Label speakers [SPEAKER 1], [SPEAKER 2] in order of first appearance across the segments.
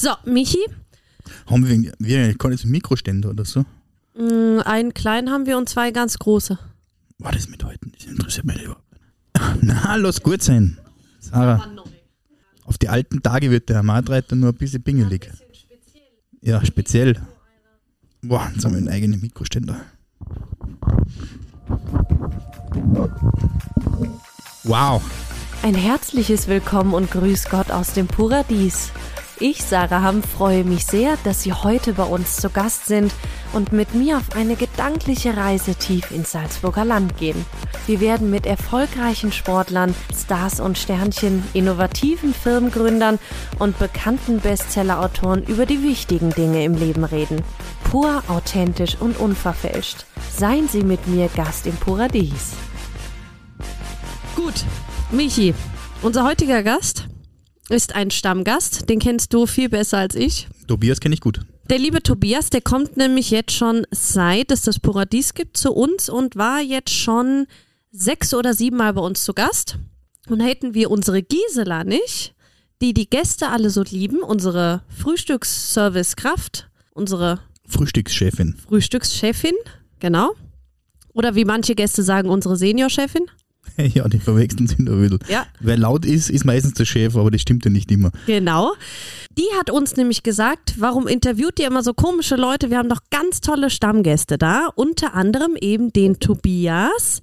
[SPEAKER 1] So, Michi,
[SPEAKER 2] Haben wir, wir keine so Mikroständer oder so?
[SPEAKER 1] mh, einen kleinen haben wir und zwei ganz große.
[SPEAKER 2] War das mit heute? Das interessiert mich überhaupt nicht. Na, lass gut sein. Sarah, auf die alten Tage wird der Herr Madreiter nur ein bisschen pingelig. Ja, speziell. Boah, jetzt haben wir einen eigenen Mikroständer. Wow.
[SPEAKER 1] Ein herzliches Willkommen und Grüß Gott aus dem Paradies. Ich, Sarah Hamm, freue mich sehr, dass Sie heute bei uns zu Gast sind und mit mir auf eine gedankliche Reise tief ins Salzburger Land gehen. Wir werden mit erfolgreichen Sportlern, Stars und Sternchen, innovativen Firmengründern und bekannten Bestsellerautoren über die wichtigen Dinge im Leben reden. Pur, authentisch und unverfälscht. Seien Sie mit mir Gast im Paradies. Gut, Michi, unser heutiger Gast ist ein Stammgast, den kennst du viel besser als ich.
[SPEAKER 2] Tobias kenne ich gut.
[SPEAKER 1] Der liebe Tobias, der kommt nämlich jetzt schon seit es das Paradies gibt zu uns und war jetzt schon sechs oder sieben Mal bei uns zu Gast. Und hätten wir unsere Gisela nicht, die die Gäste alle so lieben, unsere Frühstücksservicekraft, unsere
[SPEAKER 2] Frühstückschefin.
[SPEAKER 1] Frühstückschefin, genau. Oder wie manche Gäste sagen, unsere Seniorchefin.
[SPEAKER 2] ja, die verwechseln sich ein bisschen.
[SPEAKER 1] Ja.
[SPEAKER 2] Wer laut ist, ist meistens der Chef, aber das stimmt ja nicht immer.
[SPEAKER 1] Genau. Die hat uns nämlich gesagt, warum interviewt ihr immer so komische Leute? Wir haben doch ganz tolle Stammgäste da, unter anderem eben den Tobias,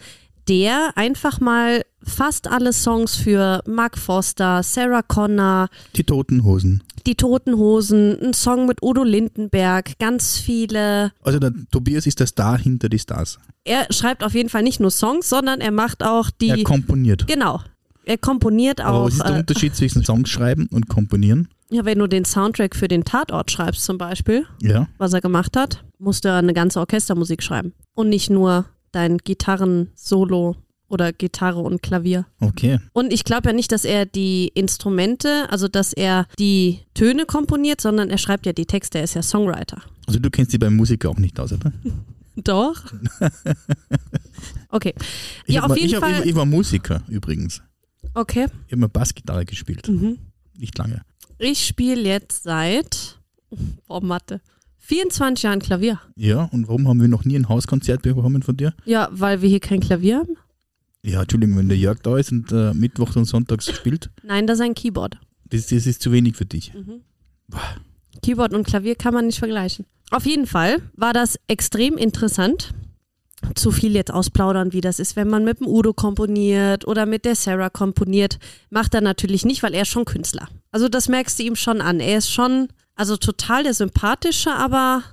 [SPEAKER 1] der einfach mal fast alle Songs für Mark Foster, Sarah Connor,
[SPEAKER 2] Die Toten Hosen.
[SPEAKER 1] die Toten Hosen, ein Song mit Udo Lindenberg, ganz viele.
[SPEAKER 2] Also der Tobias ist der Star hinter die Stars.
[SPEAKER 1] Er schreibt auf jeden Fall nicht nur Songs, sondern er macht auch die.
[SPEAKER 2] Er komponiert.
[SPEAKER 1] genau. Er komponiert
[SPEAKER 2] Aber
[SPEAKER 1] auch.
[SPEAKER 2] was ist der
[SPEAKER 1] äh,
[SPEAKER 2] Unterschied zwischen Songs schreiben und komponieren?
[SPEAKER 1] ja, wenn du den Soundtrack für den Tatort schreibst zum Beispiel,
[SPEAKER 2] Ja.
[SPEAKER 1] was er gemacht hat, musste er eine ganze Orchestermusik schreiben. Und nicht nur dein Gitarren-Solo oder Gitarre und Klavier.
[SPEAKER 2] Okay.
[SPEAKER 1] Und ich glaube ja nicht, dass er die Instrumente, also dass er die Töne komponiert, sondern er schreibt ja die Texte, er ist ja Songwriter.
[SPEAKER 2] Also du kennst dich beim Musiker auch nicht aus, oder?
[SPEAKER 1] Doch. Okay.
[SPEAKER 2] Ich
[SPEAKER 1] ja,
[SPEAKER 2] hab
[SPEAKER 1] auf
[SPEAKER 2] mal,
[SPEAKER 1] jeden
[SPEAKER 2] ich, hab,
[SPEAKER 1] Fall.
[SPEAKER 2] ich, ich war Musiker übrigens.
[SPEAKER 1] okay.
[SPEAKER 2] Ich habe mal Bassgitarre gespielt.
[SPEAKER 1] Mhm.
[SPEAKER 2] Nicht lange.
[SPEAKER 1] Ich spiele jetzt seit, boah, Mathe, 24 Jahren Klavier.
[SPEAKER 2] Ja, und warum haben wir noch nie ein Hauskonzert bekommen von dir?
[SPEAKER 1] Ja, weil wir hier kein Klavier haben?
[SPEAKER 2] Ja, Entschuldigung, wenn der Jörg da ist und äh, Mittwochs und Sonntags spielt,
[SPEAKER 1] Nein, das ist ein Keyboard.
[SPEAKER 2] das, das ist zu wenig für dich.
[SPEAKER 1] Keyboard und Klavier kann man nicht vergleichen. Auf jeden Fall war das extrem interessant. Zu viel jetzt ausplaudern, wie das ist, wenn man mit dem Udo komponiert oder mit der Sarah komponiert. Macht er natürlich nicht, weil er ist schon Künstler. Also das merkst du ihm schon an. Er ist schon, also total der Sympathische, aber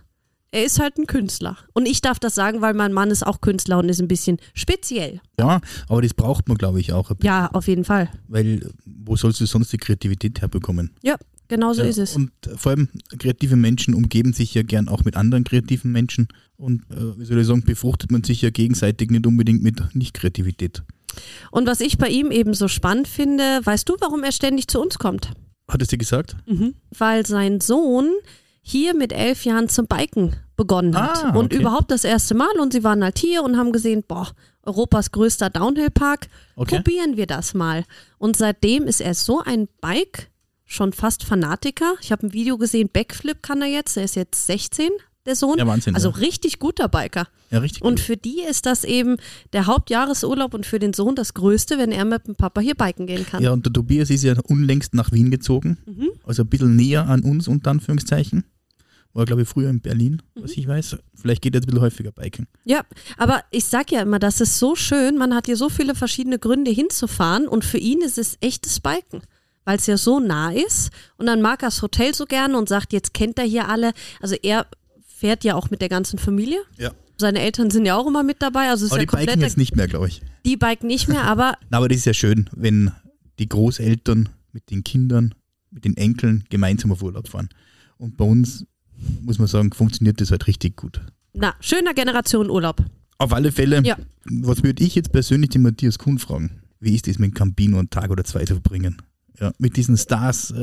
[SPEAKER 1] er ist halt ein Künstler. Und ich darf das sagen, weil mein Mann ist auch Künstler und ist ein bisschen speziell.
[SPEAKER 2] Ja, aber das braucht man, glaube ich, auch.
[SPEAKER 1] Ja, auf jeden Fall.
[SPEAKER 2] Weil wo sollst du sonst die Kreativität herbekommen?
[SPEAKER 1] Ja, genau so
[SPEAKER 2] Ja,
[SPEAKER 1] ist es.
[SPEAKER 2] Und vor allem kreative Menschen umgeben sich ja gern auch mit anderen kreativen Menschen. Und äh, wie soll ich sagen, befruchtet man sich ja gegenseitig nicht unbedingt mit Nicht-Kreativität.
[SPEAKER 1] Und was ich bei ihm eben so spannend finde, weißt du, warum er ständig zu uns kommt?
[SPEAKER 2] Hat es dir gesagt?
[SPEAKER 1] weil sein Sohn hier mit elf Jahren zum Biken begonnen hat.
[SPEAKER 2] Ah,
[SPEAKER 1] Und
[SPEAKER 2] okay.
[SPEAKER 1] überhaupt das erste Mal. Und sie waren halt hier und haben gesehen, boah, Europas größter Downhillpark.
[SPEAKER 2] Okay.
[SPEAKER 1] Probieren wir das mal. Und seitdem ist er so ein Bike, schon fast Fanatiker. Ich habe ein Video gesehen, Backflip kann er jetzt. Er ist jetzt 16, der Sohn.
[SPEAKER 2] Ja, Wahnsinn,
[SPEAKER 1] Also
[SPEAKER 2] ja.
[SPEAKER 1] richtig guter Biker.
[SPEAKER 2] Ja, richtig.
[SPEAKER 1] Und
[SPEAKER 2] gut.
[SPEAKER 1] für die ist das eben der Hauptjahresurlaub und für den Sohn das Größte, wenn er mit dem Papa hier biken gehen kann.
[SPEAKER 2] Ja, und der Tobias ist ja unlängst nach Wien gezogen.
[SPEAKER 1] Mhm.
[SPEAKER 2] Also ein bisschen näher an uns, unter Anführungszeichen. War, glaube ich, früher in Berlin,
[SPEAKER 1] Mhm.
[SPEAKER 2] was ich weiß. Vielleicht geht er jetzt ein bisschen häufiger biken.
[SPEAKER 1] Ja, aber ich sag ja immer, das ist so schön, man hat hier so viele verschiedene Gründe hinzufahren und für ihn ist es echtes Biken, weil es ja so nah ist und dann mag er das Hotel so gerne und sagt, jetzt kennt er hier alle. Also er fährt ja auch mit der ganzen Familie.
[SPEAKER 2] Ja.
[SPEAKER 1] Seine Eltern sind ja auch immer mit dabei, also ist
[SPEAKER 2] Aber
[SPEAKER 1] ja
[SPEAKER 2] die biken jetzt nicht mehr, glaube ich.
[SPEAKER 1] die Bike nicht mehr, aber
[SPEAKER 2] Na, aber das ist ja schön, wenn die Großeltern mit den Kindern, mit den Enkeln gemeinsam auf Urlaub fahren. Und bei uns, muss man sagen, funktioniert das halt richtig gut.
[SPEAKER 1] na, schöner Generation Urlaub.
[SPEAKER 2] Auf alle Fälle,
[SPEAKER 1] Ja.
[SPEAKER 2] was würde ich jetzt persönlich den Matthias Kuhn fragen? Wie ist es mit Campino einen Tag oder zwei zu verbringen? Ja, mit diesen Stars äh,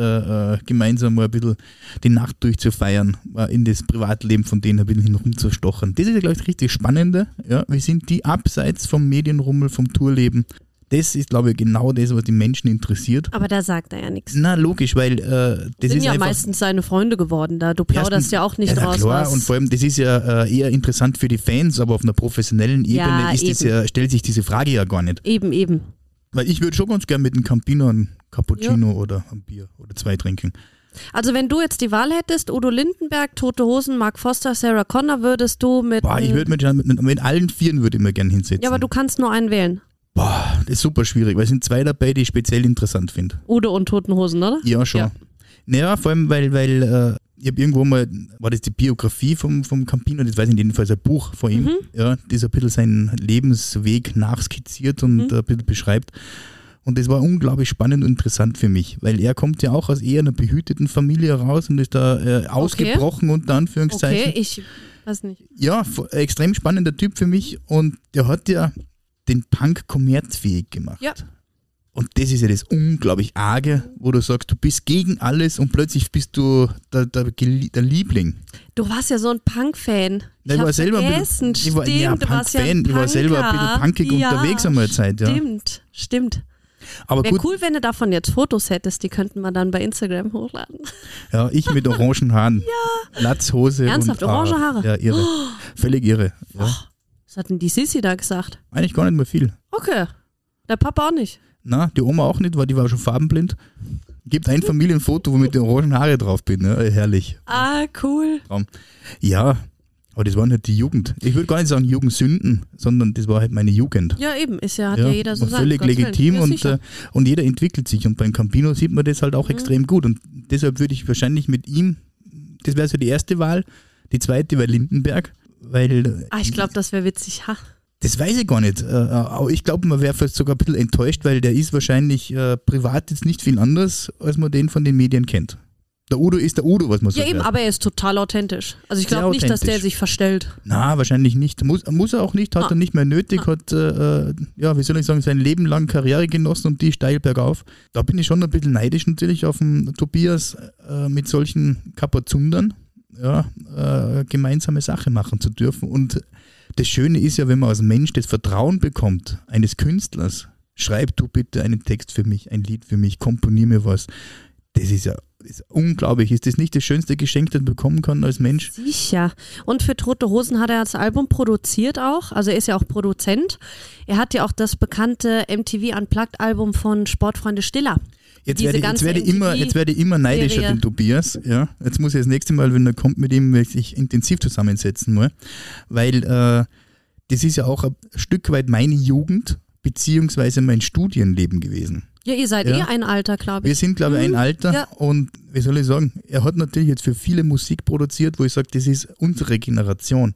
[SPEAKER 2] äh, gemeinsam mal ein bisschen die Nacht durchzufeiern, mal in das Privatleben von denen ein bisschen herumzustochern. Das ist ja, glaube ich, das richtig Spannende. Ja, wie sind die abseits vom Medienrummel, vom Tourleben? das ist, glaube ich, genau das, was die Menschen interessiert.
[SPEAKER 1] Aber da sagt er ja nichts.
[SPEAKER 2] Na, logisch, weil äh, das
[SPEAKER 1] Sind
[SPEAKER 2] ist
[SPEAKER 1] ja meistens seine Freunde geworden da. Du plauderst
[SPEAKER 2] Erstens-
[SPEAKER 1] ja auch nicht
[SPEAKER 2] ja,
[SPEAKER 1] raus.
[SPEAKER 2] klar,
[SPEAKER 1] was.
[SPEAKER 2] und vor allem, das ist ja äh, eher interessant für die Fans, aber auf einer professionellen Ebene
[SPEAKER 1] Ja,
[SPEAKER 2] ist das
[SPEAKER 1] eben.
[SPEAKER 2] ja, stellt sich diese Frage ja gar nicht.
[SPEAKER 1] eben, eben.
[SPEAKER 2] Weil ich würde schon ganz gern mit einem Campino Cappuccino oder ein Bier oder zwei trinken.
[SPEAKER 1] Also wenn du jetzt die Wahl hättest, Udo Lindenberg, Tote Hosen, Mark Foster, Sarah Connor, würdest du mit...
[SPEAKER 2] Boah, ich würde mit, mit, mit allen Vieren würde ich mir gern hinsetzen.
[SPEAKER 1] ja, aber du kannst nur einen wählen.
[SPEAKER 2] Boah, das ist super schwierig, weil es sind zwei dabei, die ich speziell interessant finde.
[SPEAKER 1] Udo und Toten Hosen, oder?
[SPEAKER 2] Ja, schon.
[SPEAKER 1] Ja.
[SPEAKER 2] Naja, vor allem, weil, weil äh, ich habe irgendwo mal, war das die Biografie vom, vom Campino, das weiß ich jedenfalls ein Buch von ihm,
[SPEAKER 1] Mhm.
[SPEAKER 2] ja, das ein bisschen seinen Lebensweg nachskizziert und
[SPEAKER 1] Mhm.
[SPEAKER 2] ein bisschen beschreibt. Und das war unglaublich spannend und interessant für mich, weil er kommt ja auch aus eher einer behüteten Familie raus und ist da äh, ausgebrochen, unter Anführungszeichen.
[SPEAKER 1] Okay, ich weiß nicht.
[SPEAKER 2] Ja, extrem spannender Typ für mich und der hat ja den Punk kommerzfähig gemacht.
[SPEAKER 1] Ja.
[SPEAKER 2] Und das ist ja das unglaublich Arge, wo du sagst, du bist gegen alles und plötzlich bist du der, der, der Liebling.
[SPEAKER 1] Du warst ja so ein Punk-Fan.
[SPEAKER 2] Ich war
[SPEAKER 1] hab's
[SPEAKER 2] selber ein
[SPEAKER 1] vergessen.
[SPEAKER 2] bisschen, ich war,
[SPEAKER 1] Stimmt,
[SPEAKER 2] ja,
[SPEAKER 1] du warst ja ein
[SPEAKER 2] Punk-Fan, ich war selber ein bisschen punkig
[SPEAKER 1] ja,
[SPEAKER 2] unterwegs einmal Zeit. Ja.
[SPEAKER 1] Stimmt, stimmt.
[SPEAKER 2] Aber
[SPEAKER 1] Wäre cool, wenn du davon jetzt Fotos hättest, die könnten wir dann bei Instagram hochladen.
[SPEAKER 2] ja, ich mit orangen Haaren, ja. Latzhose.
[SPEAKER 1] Ernsthaft,
[SPEAKER 2] und,
[SPEAKER 1] orange Haare?
[SPEAKER 2] Ja, irre. Völlig irre. Ja.
[SPEAKER 1] Was hat denn die Sissi da gesagt?
[SPEAKER 2] Eigentlich gar nicht mehr viel.
[SPEAKER 1] Okay. Der Papa auch nicht.
[SPEAKER 2] Na, die Oma auch nicht, weil die war schon farbenblind. Gibt ein Familienfoto, wo ich mit den orangen Haare drauf bin. Ja, herrlich.
[SPEAKER 1] Ah, cool.
[SPEAKER 2] Ja, aber das waren halt die Jugend. Ich würde gar nicht sagen Jugendsünden, sondern das war halt meine Jugend.
[SPEAKER 1] Ja, eben. Ist ja, hat ja, jeder so sein.
[SPEAKER 2] völlig legitim
[SPEAKER 1] ja,
[SPEAKER 2] und, äh, und jeder entwickelt sich. Und beim Campino sieht man das halt auch
[SPEAKER 1] Mhm.
[SPEAKER 2] extrem gut. Und deshalb würde ich wahrscheinlich mit ihm, das wäre so die erste Wahl, die zweite wäre Lindenberg, weil äh,
[SPEAKER 1] Ah, ich glaube, das wäre witzig. Ha.
[SPEAKER 2] das weiß ich gar nicht. Äh, aber ich glaube, man wäre vielleicht sogar ein bisschen enttäuscht, weil der ist wahrscheinlich äh, privat jetzt nicht viel anders, als man den von den Medien kennt. Der Udo ist der Udo, was man so
[SPEAKER 1] Ja, eben, aber er ist total authentisch. Also ich glaube nicht, dass der sich verstellt.
[SPEAKER 2] Na, wahrscheinlich nicht. Muss, muss er auch nicht, hat
[SPEAKER 1] Ah.
[SPEAKER 2] er nicht mehr nötig, hat, äh, äh, ja, wie soll ich sagen, sein Leben lang Karriere genossen und die steil bergauf. Da bin ich schon ein bisschen neidisch natürlich auf den Tobias äh, mit solchen Kapazundern, ja, äh, gemeinsame Sache machen zu dürfen. Und das Schöne ist ja, wenn man als Mensch das Vertrauen bekommt eines Künstlers, schreib du bitte einen Text für mich, ein Lied für mich, komponier mir was. Das ist ja ist unglaublich. Ist das nicht das schönste Geschenk, das man bekommen kann als Mensch?
[SPEAKER 1] Sicher. Und für Tote Hosen hat er das Album produziert auch. Also er ist ja auch Produzent. Er hat ja auch das bekannte MTV Unplugged Album von Sportfreunde Stiller.
[SPEAKER 2] Jetzt werde, ich, jetzt, werde immer, jetzt werde ich immer neidischer,
[SPEAKER 1] Serie.
[SPEAKER 2] den Tobias. Ja. Jetzt muss ich das nächste Mal, wenn er kommt, mit ihm wirklich intensiv zusammensetzen. Mal. Weil äh, das ist ja auch ein Stück weit meine Jugend beziehungsweise mein Studienleben gewesen.
[SPEAKER 1] Ja, ihr seid
[SPEAKER 2] Ja.
[SPEAKER 1] eh ein Alter, glaube
[SPEAKER 2] Wir
[SPEAKER 1] ich.
[SPEAKER 2] sind, glaube ich, ein Alter
[SPEAKER 1] Ja.
[SPEAKER 2] und wie soll ich sagen, er hat natürlich jetzt für viele Musik produziert, wo ich sage, das ist unsere Generation.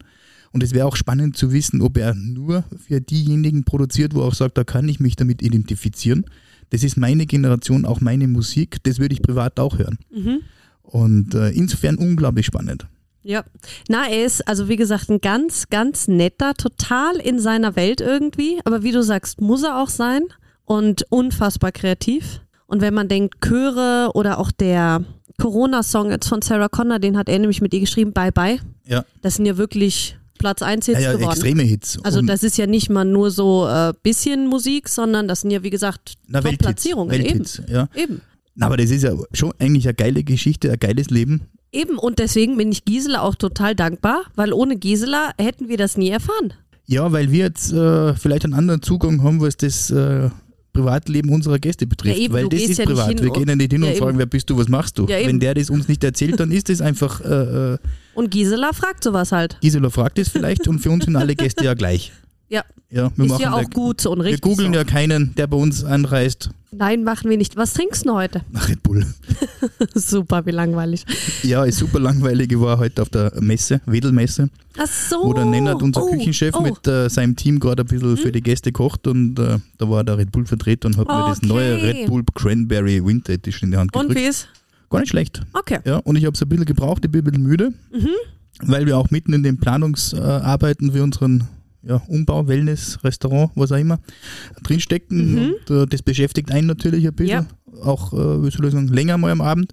[SPEAKER 2] Und es wäre auch spannend zu wissen, ob er nur für diejenigen produziert, wo er auch sagt, da kann ich mich damit identifizieren. Das ist meine Generation, auch meine Musik, das würde ich privat auch hören.
[SPEAKER 1] Mhm.
[SPEAKER 2] Und äh, insofern unglaublich spannend.
[SPEAKER 1] Ja. Na, er ist, also wie gesagt, ein ganz, ganz netter, total in seiner Welt irgendwie. Aber wie du sagst, muss er auch sein und unfassbar kreativ. Und wenn man denkt, Chöre oder auch der Corona-Song jetzt von Sarah Connor, den hat er nämlich mit ihr geschrieben, Bye Bye.
[SPEAKER 2] Ja,
[SPEAKER 1] Das sind ja wirklich Platz 1 Hits
[SPEAKER 2] ja, ja
[SPEAKER 1] geworden.
[SPEAKER 2] extreme Hits.
[SPEAKER 1] Also
[SPEAKER 2] Und-
[SPEAKER 1] das ist ja nicht mal nur so äh, bisschen Musik, sondern das sind ja wie gesagt
[SPEAKER 2] Welthits,
[SPEAKER 1] Top-Platzierungen.
[SPEAKER 2] Welthits, ja.
[SPEAKER 1] Eben. Eben.
[SPEAKER 2] Na, aber das ist ja schon eigentlich eine geile Geschichte, ein geiles Leben.
[SPEAKER 1] Eben. Und deswegen bin ich Gisela auch total dankbar, weil ohne Gisela hätten wir das nie erfahren.
[SPEAKER 2] Ja, weil wir jetzt äh, vielleicht einen anderen Zugang haben, was das äh, Privatleben unserer Gäste betrifft.
[SPEAKER 1] Ja, eben,
[SPEAKER 2] weil das ist
[SPEAKER 1] ja
[SPEAKER 2] privat. wir gehen ja nicht hin
[SPEAKER 1] Ja,
[SPEAKER 2] und fragen,
[SPEAKER 1] eben.
[SPEAKER 2] wer bist du, was machst du?
[SPEAKER 1] Ja.
[SPEAKER 2] Wenn der das uns nicht erzählt, dann ist das einfach, äh, äh,
[SPEAKER 1] Und Gisela fragt sowas halt.
[SPEAKER 2] Gisela fragt es vielleicht und für uns sind alle Gäste ja gleich.
[SPEAKER 1] Ja,
[SPEAKER 2] Ja, wir
[SPEAKER 1] ist ja auch gut so und
[SPEAKER 2] Wir
[SPEAKER 1] richtig.
[SPEAKER 2] googeln
[SPEAKER 1] so.
[SPEAKER 2] ja keinen, der bei uns anreist.
[SPEAKER 1] Nein, machen wir nicht. Was trinkst du heute?
[SPEAKER 2] Nach Red Bull.
[SPEAKER 1] Super, wie langweilig.
[SPEAKER 2] Ja, ist super langweilig. Ich war heute auf der Messe, Wedelmesse,
[SPEAKER 1] Ach so.
[SPEAKER 2] wo der Nennert, unser
[SPEAKER 1] oh,
[SPEAKER 2] Küchenchef,
[SPEAKER 1] oh.
[SPEAKER 2] mit äh, seinem Team gerade ein bisschen für die Gäste kocht und äh, da war der Red Bull Vertreter und hat mir das
[SPEAKER 1] Okay.
[SPEAKER 2] neue Red Bull Cranberry Winter Edition in die Hand
[SPEAKER 1] Und
[SPEAKER 2] gedrückt.
[SPEAKER 1] wie ist?
[SPEAKER 2] Gar nicht schlecht.
[SPEAKER 1] Okay.
[SPEAKER 2] Ja, und ich habe es ein bisschen gebraucht, ich bin ein bisschen müde,
[SPEAKER 1] Mhm.
[SPEAKER 2] weil wir auch mitten in den Planungsarbeiten für unseren ja, Umbau, Wellness, Restaurant, was auch immer, drinstecken.
[SPEAKER 1] Mhm.
[SPEAKER 2] Und äh, das beschäftigt einen natürlich ein bisschen, auch, äh, wie soll ich sagen, länger mal am Abend.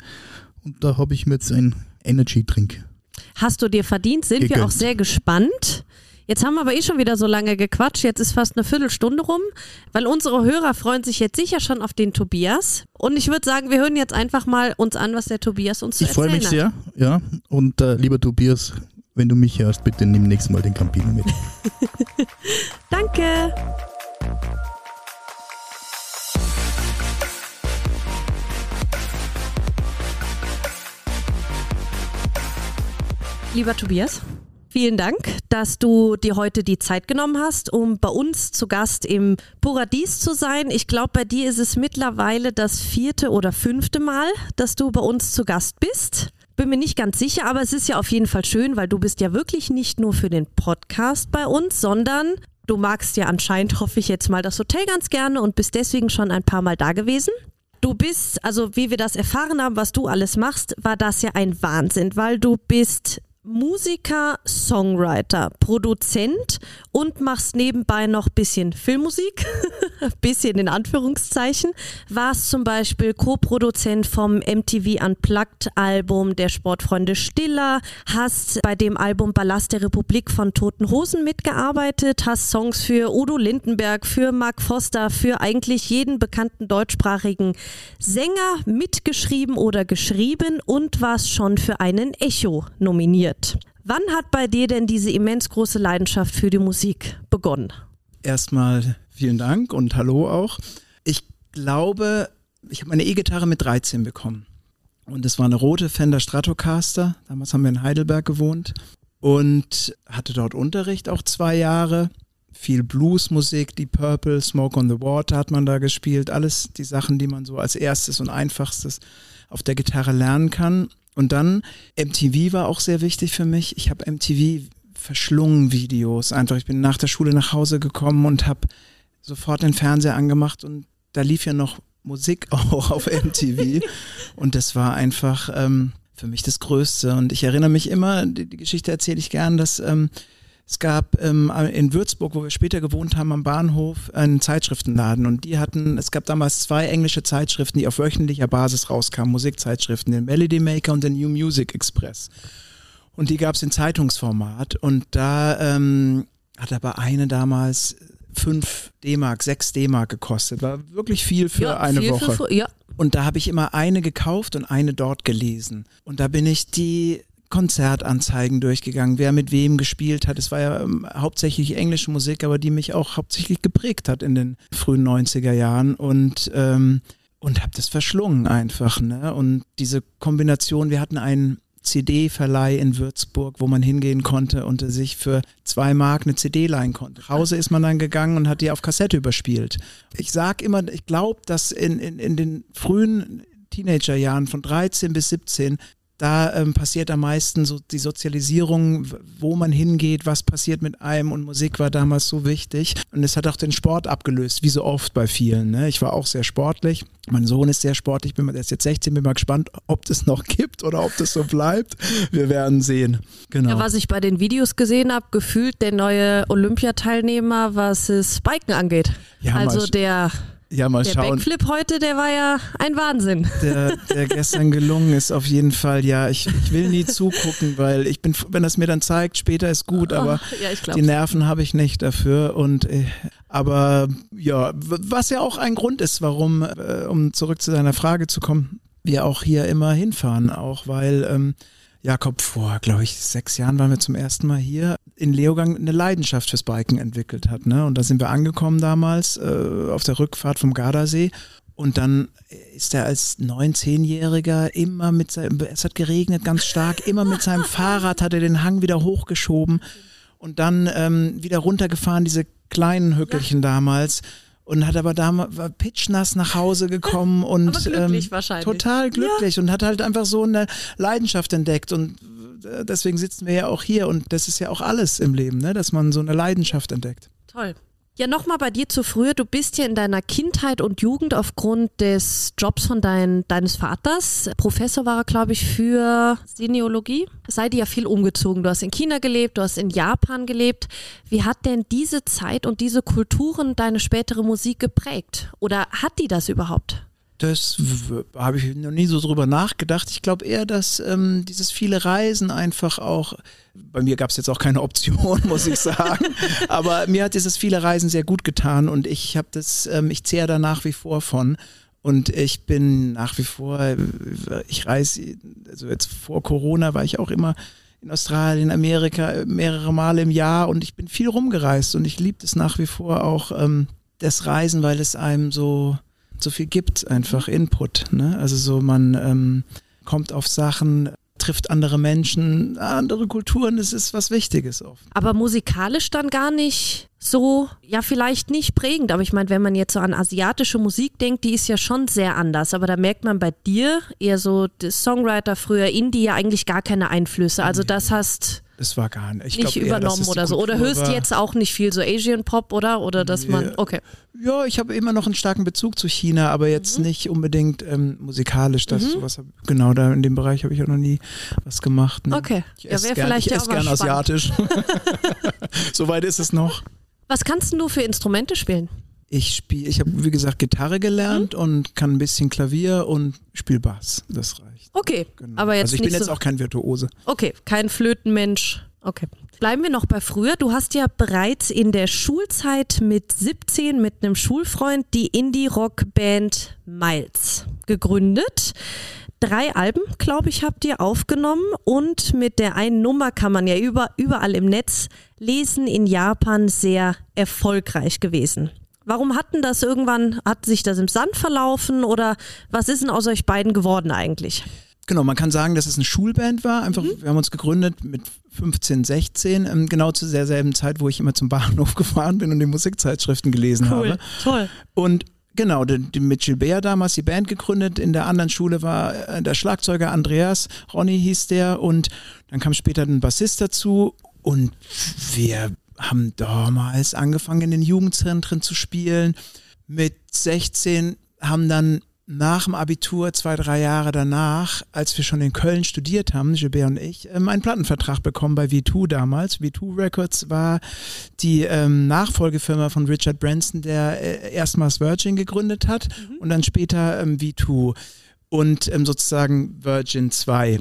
[SPEAKER 2] Und da habe ich mir jetzt ein Energy-Drink.
[SPEAKER 1] Hast du dir verdient? Sind wir
[SPEAKER 2] Gegönnt.
[SPEAKER 1] auch sehr gespannt. Jetzt haben wir aber eh schon wieder so lange gequatscht. Jetzt ist fast eine Viertelstunde rum, weil unsere Hörer freuen sich jetzt sicher schon auf den Tobias. Und ich würde sagen, wir hören jetzt einfach mal uns an, was der Tobias uns zu
[SPEAKER 2] Ich freue
[SPEAKER 1] erzählen
[SPEAKER 2] mich
[SPEAKER 1] hat.
[SPEAKER 2] sehr, ja. Und äh, lieber Tobias, wenn du mich hörst, bitte nimm nächstes Mal den Campino mit.
[SPEAKER 1] Danke. Lieber Tobias, vielen Dank, dass du dir heute die Zeit genommen hast, um bei uns zu Gast im Paradies zu sein. Ich glaube, bei dir ist es mittlerweile das vierte oder fünfte Mal, dass du bei uns zu Gast bist. Bin mir nicht ganz sicher, aber es ist ja auf jeden Fall schön, weil du bist ja wirklich nicht nur für den Podcast bei uns, sondern du magst ja anscheinend, hoffe ich jetzt mal, das Hotel ganz gerne und bist deswegen schon ein paar Mal da gewesen. Du bist, also wie wir das erfahren haben, was du alles machst, war das ja ein Wahnsinn, weil du bist Musiker, Songwriter, Produzent und machst nebenbei noch bisschen Filmmusik, bisschen in Anführungszeichen. Warst zum Beispiel Co-Produzent vom MTV Unplugged Album der Sportfreunde Stiller, hast bei dem Album Ballast der Republik von Toten Hosen mitgearbeitet, hast Songs für Udo Lindenberg, für Mark Foster, für eigentlich jeden bekannten deutschsprachigen Sänger mitgeschrieben oder geschrieben und warst schon für einen Echo nominiert. Wann hat bei dir denn diese immens große Leidenschaft für die Musik begonnen?
[SPEAKER 3] Erstmal vielen Dank und hallo auch. Ich glaube, ich habe meine E-Gitarre mit 13 bekommen. Und es war eine rote Fender Stratocaster. Damals haben wir in Heidelberg gewohnt und hatte dort Unterricht auch zwei Jahre. Viel Bluesmusik, die Purple, Smoke on the Water hat man da gespielt. Alles die Sachen, die man so als erstes und einfachstes auf der Gitarre lernen kann. Und dann MTV war auch sehr wichtig für mich. Ich habe MTV verschlungen Videos. Einfach, ich bin nach der Schule nach Hause gekommen und habe sofort den Fernseher angemacht und da lief ja noch Musik auch auf MTV. und das war einfach ähm, für mich das Größte. Und ich erinnere mich immer, die, die Geschichte erzähle ich gern, dass ähm, es gab ähm, in Würzburg, wo wir später gewohnt haben, am Bahnhof einen Zeitschriftenladen und die hatten, es gab damals zwei englische Zeitschriften, die auf wöchentlicher Basis rauskamen, Musikzeitschriften, den Melody Maker und den New Music Express. Und die gab es in Zeitungsformat und da ähm, hat aber eine damals fünf D-Mark, sechs D-Mark gekostet. War wirklich viel für
[SPEAKER 1] ja,
[SPEAKER 3] eine
[SPEAKER 1] viel
[SPEAKER 3] Woche.
[SPEAKER 1] Für, ja.
[SPEAKER 3] Und da habe ich immer eine gekauft und eine dort gelesen. Und da bin ich die Konzertanzeigen durchgegangen, wer mit wem gespielt hat. Es war ja ähm, hauptsächlich englische Musik, aber die mich auch hauptsächlich geprägt hat in den frühen 90er Jahren. Und ähm, und habe das verschlungen einfach. Ne? Und diese Kombination, wir hatten einen CD-Verleih in Würzburg, wo man hingehen konnte und sich für zwei Mark eine CD leihen konnte. Nach Hause ist man dann gegangen und hat die auf Kassette überspielt. Ich sag immer, ich glaube, dass in, in, in den frühen Teenagerjahren von 13 bis 17 da ähm, passiert am meisten so die Sozialisierung, wo man hingeht, was passiert mit einem und Musik war damals so wichtig und es hat auch den Sport abgelöst, wie so oft bei vielen. Ne? Ich war auch sehr sportlich, mein Sohn ist sehr sportlich, bin, der ist jetzt 16, bin mal gespannt, ob das noch gibt oder ob das so bleibt. Wir werden sehen. Genau.
[SPEAKER 1] Ja, was ich bei den Videos gesehen habe, gefühlt der neue Olympiateilnehmer, was das Biken angeht.
[SPEAKER 3] Ja,
[SPEAKER 1] also der,
[SPEAKER 3] ja, mal
[SPEAKER 1] der
[SPEAKER 3] schauen.
[SPEAKER 1] Backflip heute, der war ja ein Wahnsinn.
[SPEAKER 3] der, der gestern gelungen ist, auf jeden Fall. Ja, ich, ich will nie zugucken, weil ich bin, wenn das mir dann zeigt, später ist gut, aber
[SPEAKER 1] Oh, ja,
[SPEAKER 3] die. Nerven habe ich nicht dafür. Und äh, aber ja, was ja auch ein Grund ist, warum, äh, um zurück zu deiner Frage zu kommen, wir auch hier immer hinfahren, auch weil ähm, Jakob vor, glaube ich, sechs Jahren waren wir zum ersten Mal hier, in Leogang eine Leidenschaft fürs Biken entwickelt hat. Ne? Und da sind wir angekommen damals äh, auf der Rückfahrt vom Gardasee. Und dann ist er als 9-, 10-Jähriger immer mit seinem, es hat geregnet ganz stark, immer mit seinem Fahrrad hat er den Hang wieder hochgeschoben und dann ähm, wieder runtergefahren, diese kleinen Hückelchen damals. Und hat aber damals, war pitchnass nach Hause gekommen und
[SPEAKER 1] Aber glücklich
[SPEAKER 3] ähm, total glücklich und hat halt einfach so eine Leidenschaft entdeckt und äh, deswegen sitzen wir ja auch hier und das ist ja auch alles im Leben, ne? dass man so eine Leidenschaft entdeckt.
[SPEAKER 1] Toll. Ja, nochmal bei dir zu früher. Du bist ja in deiner Kindheit und Jugend aufgrund des Jobs von dein, deines Vaters, Professor war er, glaube ich, für Seniologie, seid ihr ja viel umgezogen. Du hast in China gelebt, du hast in Japan gelebt. Wie hat denn diese Zeit und diese Kulturen deine spätere Musik geprägt? Oder hat die das überhaupt?
[SPEAKER 3] Das habe ich noch nie so drüber nachgedacht. Ich glaube eher, dass ähm, dieses viele Reisen einfach auch, bei mir gab es jetzt auch keine Option, muss ich sagen, aber mir hat dieses viele Reisen sehr gut getan und ich habe das, ähm, ich zehre da nach wie vor von. Und ich bin nach wie vor, ich reise, also jetzt vor Corona war ich auch immer in Australien, Amerika mehrere Male im Jahr und ich bin viel rumgereist und ich liebe es nach wie vor auch ähm, das Reisen, weil es einem so so viel gibt, einfach Input. Ne? Also so man ähm, kommt auf Sachen, trifft andere Menschen, andere Kulturen, das ist was Wichtiges oft.
[SPEAKER 1] Aber musikalisch dann gar nicht so, ja, vielleicht nicht prägend, aber ich meine, wenn man jetzt so an asiatische Musik denkt, die ist ja schon sehr anders, aber da merkt man bei dir eher so, Songwriter früher, Indie ja eigentlich gar keine Einflüsse. Also das hast
[SPEAKER 3] das war gar nicht.
[SPEAKER 1] Ich nicht glaub, übernommen eher, oder so. Oder hörst du jetzt auch nicht viel so Asian Pop, oder? Oder dass man. Okay.
[SPEAKER 3] Ja, ich habe immer noch einen starken Bezug zu China, aber jetzt mhm. nicht unbedingt ähm, musikalisch. Das, mhm. sowas, genau, da in dem Bereich habe ich auch noch nie was gemacht.
[SPEAKER 1] Ne? Okay.
[SPEAKER 3] Ich ja, wäre vielleicht ich ja esse gern spannend. asiatisch. Soweit ist es noch.
[SPEAKER 1] Was kannst du für Instrumente spielen?
[SPEAKER 3] Ich spiele, ich habe wie gesagt Gitarre gelernt mhm. und kann ein bisschen Klavier und spiele Bass. Das reicht.
[SPEAKER 1] Okay, genau. aber jetzt
[SPEAKER 3] Also ich bin jetzt auch kein Virtuose.
[SPEAKER 1] Okay, kein Flötenmensch. Okay. Bleiben wir noch bei früher. Du hast ja bereits in der Schulzeit mit 17 mit einem Schulfreund die Indie-Rock-Band Miles gegründet. Drei Alben, glaube ich, habt ihr aufgenommen und mit der einen Nummer kann man ja über, überall im Netz lesen, in Japan sehr erfolgreich gewesen. Warum hatten das irgendwann, hat sich das im Sand verlaufen oder was ist denn aus euch beiden geworden eigentlich?
[SPEAKER 3] Genau, man kann sagen, dass es eine Schulband war. Einfach, mhm. wir haben uns gegründet mit 15, 16, ähm, genau zu derselben Zeit, wo ich immer zum Bahnhof gefahren bin und die Musikzeitschriften gelesen
[SPEAKER 1] cool,
[SPEAKER 3] habe.
[SPEAKER 1] Toll.
[SPEAKER 3] Und Genau, mit Gilbert damals die Band gegründet. In der anderen Schule war äh, der Schlagzeuger Andreas, Ronny hieß der. Und dann kam später ein Bassist dazu. Und wir haben damals angefangen, in den Jugendzentren zu spielen. Mit 16 haben dann nach dem Abitur, zwei, drei Jahre danach, als wir schon in Köln studiert haben, Gilbert und ich, ähm, einen Plattenvertrag bekommen bei V2 damals. V2 Records war die ähm, Nachfolgefirma von Richard Branson, der äh, erstmals Virgin gegründet hat mhm. und dann später ähm, V2 und ähm, sozusagen Virgin 2.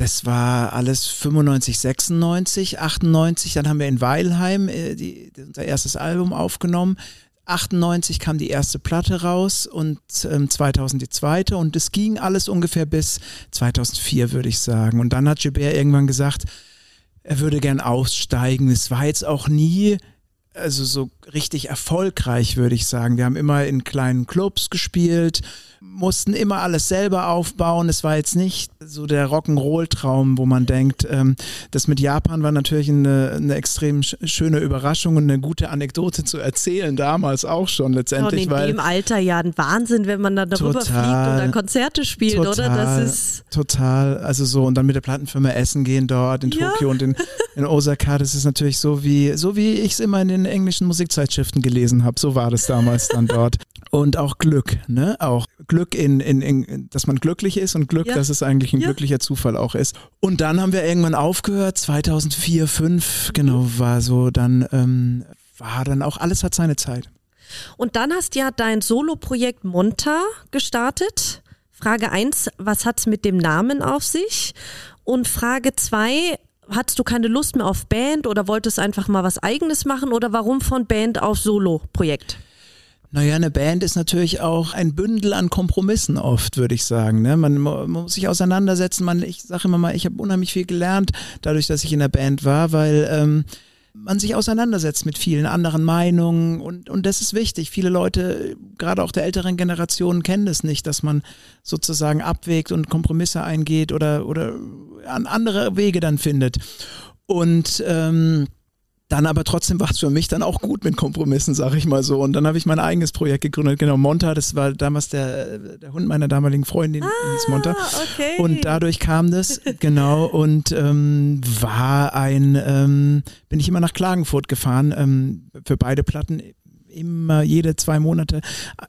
[SPEAKER 3] Das war alles 95, 96, 98. Dann haben wir in Weilheim äh, die, unser erstes Album aufgenommen. 98 kam die erste Platte raus und ähm, 2000 die zweite und es ging alles ungefähr bis 2004, würde ich sagen. Und dann hat Gilbert irgendwann gesagt, er würde gern aussteigen. Es war jetzt auch nie also so richtig erfolgreich, würde ich sagen. Wir haben immer in kleinen Clubs gespielt mussten immer alles selber aufbauen. Es war jetzt nicht so der Rock'n'Roll-Traum, wo man denkt, ähm, das mit Japan war natürlich eine, eine extrem schöne Überraschung und eine gute Anekdote zu erzählen, damals auch schon letztendlich.
[SPEAKER 1] Und in
[SPEAKER 3] weil
[SPEAKER 1] dem Alter ja ein Wahnsinn, wenn man dann darüber total, fliegt und dann Konzerte spielt,
[SPEAKER 3] total,
[SPEAKER 1] oder? Das ist
[SPEAKER 3] total, also so und dann mit der Plattenfirma essen gehen dort in ja. Tokio und in, in Osaka, das ist natürlich so wie, so wie ich es immer in den englischen Musikzeitschriften gelesen habe, so war das damals dann dort. Und auch Glück, ne? Auch Glück in, in, in, dass man glücklich ist und Glück, ja. dass es eigentlich ein ja. glücklicher Zufall auch ist. Und dann haben wir irgendwann aufgehört, 2004, 2005, genau, war so, dann ähm, war dann auch, alles hat seine Zeit.
[SPEAKER 1] Und dann hast ja dein Solo-Projekt Monta gestartet. Frage 1, was hat es mit dem Namen auf sich? Und Frage 2, hattest du keine Lust mehr auf Band oder wolltest einfach mal was eigenes machen oder warum von Band auf Solo-Projekt?
[SPEAKER 3] Naja, eine Band ist natürlich auch ein Bündel an Kompromissen oft, würde ich sagen. Ne? Man, man, muss sich auseinandersetzen. Man, ich sage immer mal, ich habe unheimlich viel gelernt, dadurch, dass ich in der Band war, weil ähm, man sich auseinandersetzt mit vielen anderen Meinungen und, und das ist wichtig. Viele Leute, gerade auch der älteren Generation, kennen das nicht, dass man sozusagen abwägt und Kompromisse eingeht oder, oder an andere Wege dann findet. Und ähm, dann aber trotzdem war es für mich dann auch gut mit Kompromissen, sag ich mal so. Und dann habe ich mein eigenes Projekt gegründet. Genau, Monta, das war damals der, der Hund meiner damaligen Freundin, ah, hieß Monta.
[SPEAKER 1] Okay.
[SPEAKER 3] Und dadurch kam das, genau, und ähm, war ein, ähm, bin ich immer nach Klagenfurt gefahren, ähm, für beide Platten immer jede zwei Monate,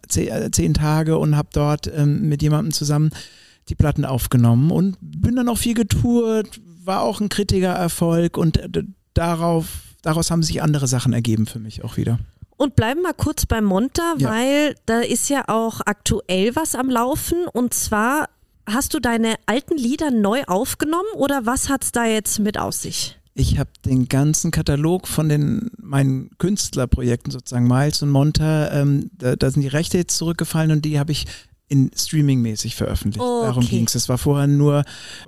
[SPEAKER 3] zehn, äh, zehn Tage und habe dort ähm, mit jemandem zusammen die Platten aufgenommen und bin dann auch viel getourt, war auch ein kritiker Erfolg und äh, darauf daraus haben sich andere Sachen ergeben für mich auch wieder.
[SPEAKER 1] Und bleiben mal kurz bei Monta,
[SPEAKER 3] Ja.
[SPEAKER 1] weil da ist ja auch aktuell was am Laufen. Und zwar hast du deine alten Lieder neu aufgenommen oder was hat's da jetzt mit aus sich?
[SPEAKER 3] Ich habe den ganzen Katalog von den meinen Künstlerprojekten sozusagen Miles und Monta, ähm, da, da sind die Rechte jetzt zurückgefallen und die habe ich in Streaming-mäßig veröffentlicht.
[SPEAKER 1] Okay.
[SPEAKER 3] Darum ging es. Es war vorher nur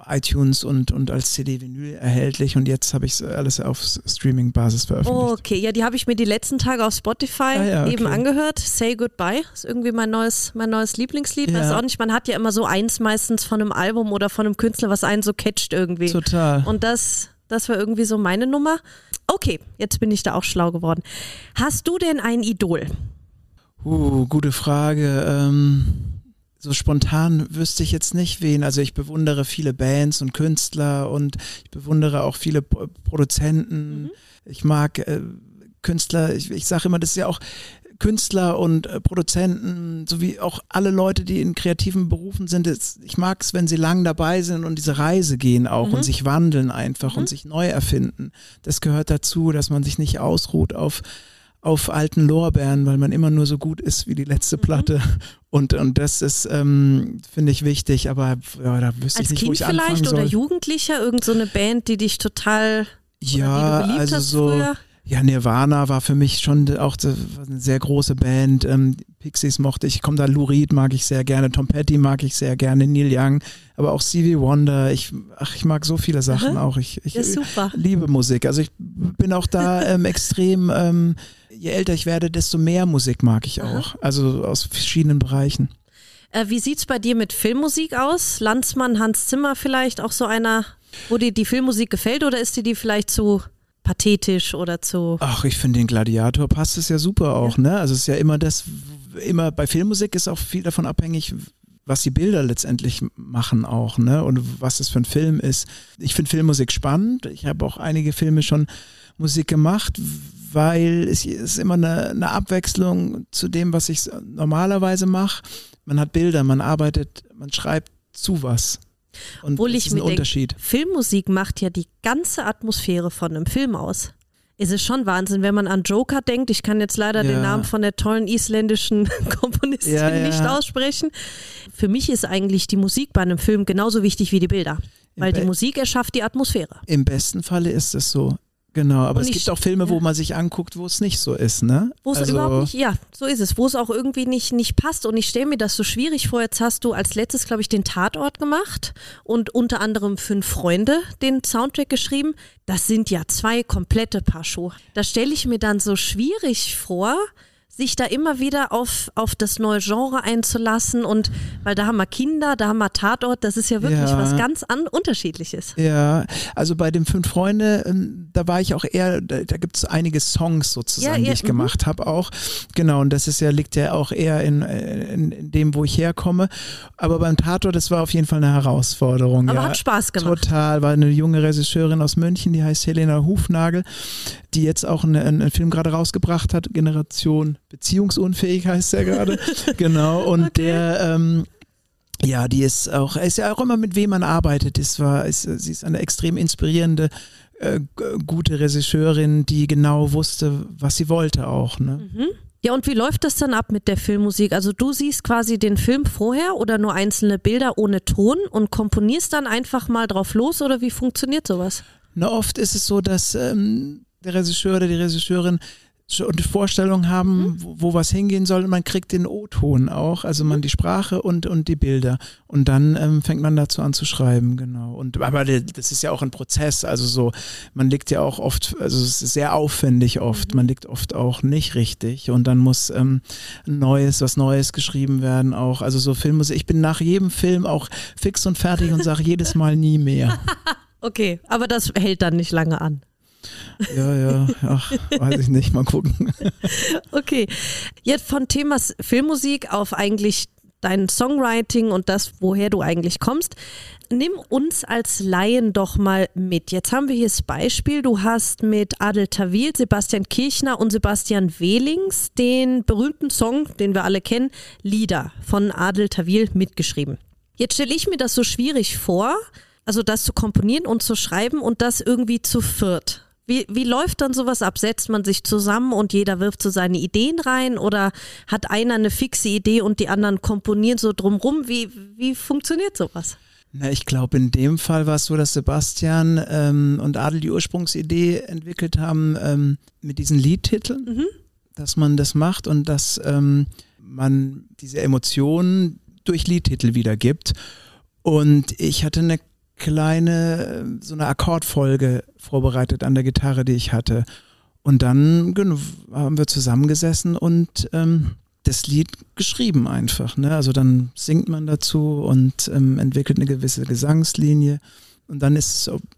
[SPEAKER 3] iTunes und, und als CD-Vinyl erhältlich und jetzt habe ich es alles auf Streaming-Basis veröffentlicht.
[SPEAKER 1] Okay, ja, die habe ich mir die letzten Tage auf Spotify
[SPEAKER 3] Ah ja,
[SPEAKER 1] eben
[SPEAKER 3] okay.
[SPEAKER 1] angehört. Say Goodbye ist irgendwie mein neues, mein neues Lieblingslied.
[SPEAKER 3] Ja.
[SPEAKER 1] Weiß auch nicht, man hat ja immer so eins meistens von einem Album oder von einem Künstler, was einen so catcht irgendwie.
[SPEAKER 3] Total.
[SPEAKER 1] Und das, das war irgendwie so meine Nummer. Okay, jetzt bin ich da auch schlau geworden. Hast du denn ein Idol?
[SPEAKER 3] Uh, gute Frage. Ähm, so spontan wüsste ich jetzt nicht wen. Also ich bewundere viele Bands und Künstler und ich bewundere auch viele Pro Produzenten. Ich mag äh, Künstler, ich, ich sage immer, das ist ja auch Künstler und äh, Produzenten, sowie auch alle Leute, die in kreativen Berufen sind. Das, ich mag es, wenn sie lang dabei sind und diese Reise gehen auch und sich wandeln einfach und sich neu erfinden. Das gehört dazu, dass man sich nicht ausruht auf auf alten Lorbeeren, weil man immer nur so gut ist wie die letzte Platte. Und, und das ist, ähm, finde ich, wichtig, aber ja, da wüsste
[SPEAKER 1] Als
[SPEAKER 3] ich nicht, wo
[SPEAKER 1] Kind
[SPEAKER 3] ich anfangen
[SPEAKER 1] vielleicht
[SPEAKER 3] soll.
[SPEAKER 1] oder Jugendlicher? Irgend so eine Band, die dich total
[SPEAKER 3] ja, also so,
[SPEAKER 1] früher?
[SPEAKER 3] ja, Nirvana war für mich schon auch eine sehr große Band. Ähm, Pixies mochte ich, komm da, Lou Reed mag ich sehr gerne, Tom Petty mag ich sehr gerne, Neil Young, aber auch Stevie Wonder. Ich, ach, ich mag so viele Sachen auch. Ich, ich
[SPEAKER 1] Ja,
[SPEAKER 3] liebe Musik. Also ich bin auch da ähm, extrem, ähm, je älter ich werde, desto mehr Musik mag ich auch. Also aus verschiedenen Bereichen.
[SPEAKER 1] Äh, wie sieht's bei dir mit Filmmusik aus? Landsmann, Hans Zimmer vielleicht auch so einer, wo dir die Filmmusik gefällt oder ist dir die vielleicht zu pathetisch oder zu...
[SPEAKER 3] Ach, ich finde den Gladiator passt es ja super auch, ne? Also es ist ja immer das, immer bei Filmmusik ist auch viel davon abhängig, was die Bilder letztendlich machen auch, ne? Und was es für ein Film ist. Ich finde Filmmusik spannend. Ich habe auch einige Filme schon Musik gemacht, weil es ist immer eine, eine Abwechslung zu dem, was ich normalerweise mache. Man hat Bilder, man arbeitet, man schreibt zu was. Und
[SPEAKER 1] Obwohl ich mir denke,
[SPEAKER 3] Unterschied.
[SPEAKER 1] Filmmusik macht ja die ganze Atmosphäre von einem Film aus. Es ist schon Wahnsinn, wenn man an Joker denkt. Ich kann jetzt leider den
[SPEAKER 3] Ja.
[SPEAKER 1] Namen von der tollen isländischen Komponistin
[SPEAKER 3] Ja, ja.
[SPEAKER 1] nicht aussprechen. Für mich ist eigentlich die Musik bei einem Film genauso wichtig wie die Bilder. Weil die Musik erschafft die Atmosphäre.
[SPEAKER 3] Im besten Falle ist es so. Genau, aber
[SPEAKER 1] Und
[SPEAKER 3] es
[SPEAKER 1] ich-
[SPEAKER 3] gibt auch Filme, wo
[SPEAKER 1] ja.
[SPEAKER 3] man sich anguckt, wo es nicht so ist, ne?
[SPEAKER 1] Wo es
[SPEAKER 3] also,
[SPEAKER 1] überhaupt nicht, ja, so ist es, wo es auch irgendwie nicht, nicht passt. Und ich stelle mir das so schwierig vor. Jetzt hast du als letztes, glaube ich, den Tatort gemacht und unter anderem Fünf Freunde den Soundtrack geschrieben. Das sind ja zwei komplette Paar Schuhe. Da stelle ich mir dann so schwierig vor, sich da immer wieder auf, auf das neue Genre einzulassen und weil da haben wir Kinder, da haben wir Tatort, das ist ja wirklich
[SPEAKER 3] Ja.
[SPEAKER 1] was ganz an unterschiedliches.
[SPEAKER 3] Ja, also bei den Fünf Freunde, ähm, da war ich auch eher, da, da gibt es einige Songs sozusagen,
[SPEAKER 1] Ja, ja,
[SPEAKER 3] die ich
[SPEAKER 1] mhm.
[SPEAKER 3] gemacht habe auch. Genau, und das ist ja, liegt ja auch eher in, äh, in, in dem, wo ich herkomme. Aber beim Tatort, das war auf jeden Fall eine Herausforderung.
[SPEAKER 1] Aber hat Spaß gemacht.
[SPEAKER 3] Total, war eine junge Regisseurin aus München, die heißt Helena Hufnagel, die jetzt auch eine, einen Film gerade rausgebracht hat, Generation Beziehungsunfähig heißt der gerade. genau, und der, ähm, ja, die ist auch, ist ja auch immer mit wem man arbeitet. Das war, ist, sie ist eine extrem inspirierende, äh, gute Regisseurin, die genau wusste, was sie wollte auch. Ne?
[SPEAKER 1] Ja, und wie läuft das dann ab mit der Filmmusik? Also du siehst quasi den Film vorher oder nur einzelne Bilder ohne Ton und komponierst dann einfach mal drauf los oder wie funktioniert sowas?
[SPEAKER 3] Na, oft ist es so, dass ähm, der Regisseur oder die Regisseurin schon eine Vorstellung haben, wo, wo was hingehen soll und man kriegt den O-Ton auch, also man die Sprache und, und die Bilder und dann ähm, fängt man dazu an zu schreiben, genau. Und aber das ist ja auch ein Prozess, also so, man liegt ja auch oft, also es ist sehr aufwendig oft, man liegt oft auch nicht richtig und dann muss ähm, neues, was Neues geschrieben werden auch, also so Filmmusik. Ich bin nach jedem Film auch fix und fertig und sage jedes Mal nie mehr.
[SPEAKER 1] Okay, aber das hält dann nicht lange an.
[SPEAKER 3] Ja, ja, ach, weiß ich nicht, mal gucken.
[SPEAKER 1] Okay, jetzt von Themas Filmmusik auf eigentlich dein Songwriting und das, woher du eigentlich kommst. Nimm uns als Laien doch mal mit. Jetzt haben wir hier das Beispiel. Du hast mit Adel Tawil, Sebastian Kirchner und Sebastian Wehlings den berühmten Song, den wir alle kennen, Lieder von Adel Tawil mitgeschrieben. Jetzt stelle ich mir das so schwierig vor, also das zu komponieren und zu schreiben und das irgendwie zu viert. Wie, wie läuft dann sowas ab? Setzt man sich zusammen und jeder wirft so seine Ideen rein oder hat einer eine fixe Idee und die anderen komponieren so drumrum? Wie, wie funktioniert sowas?
[SPEAKER 3] Na, ich glaube, in dem Fall war es so, dass Sebastian ähm, und Adel die Ursprungsidee entwickelt haben ähm, mit diesen Liedtiteln, mhm. dass man das macht und dass ähm, man diese Emotionen durch Liedtitel wiedergibt. Und ich hatte eine kleine, so eine Akkordfolge vorbereitet an der Gitarre, die ich hatte. Und dann haben wir zusammengesessen und ähm, das Lied geschrieben einfach. Ne? Also dann singt man dazu und ähm, entwickelt eine gewisse Gesangslinie. Und dann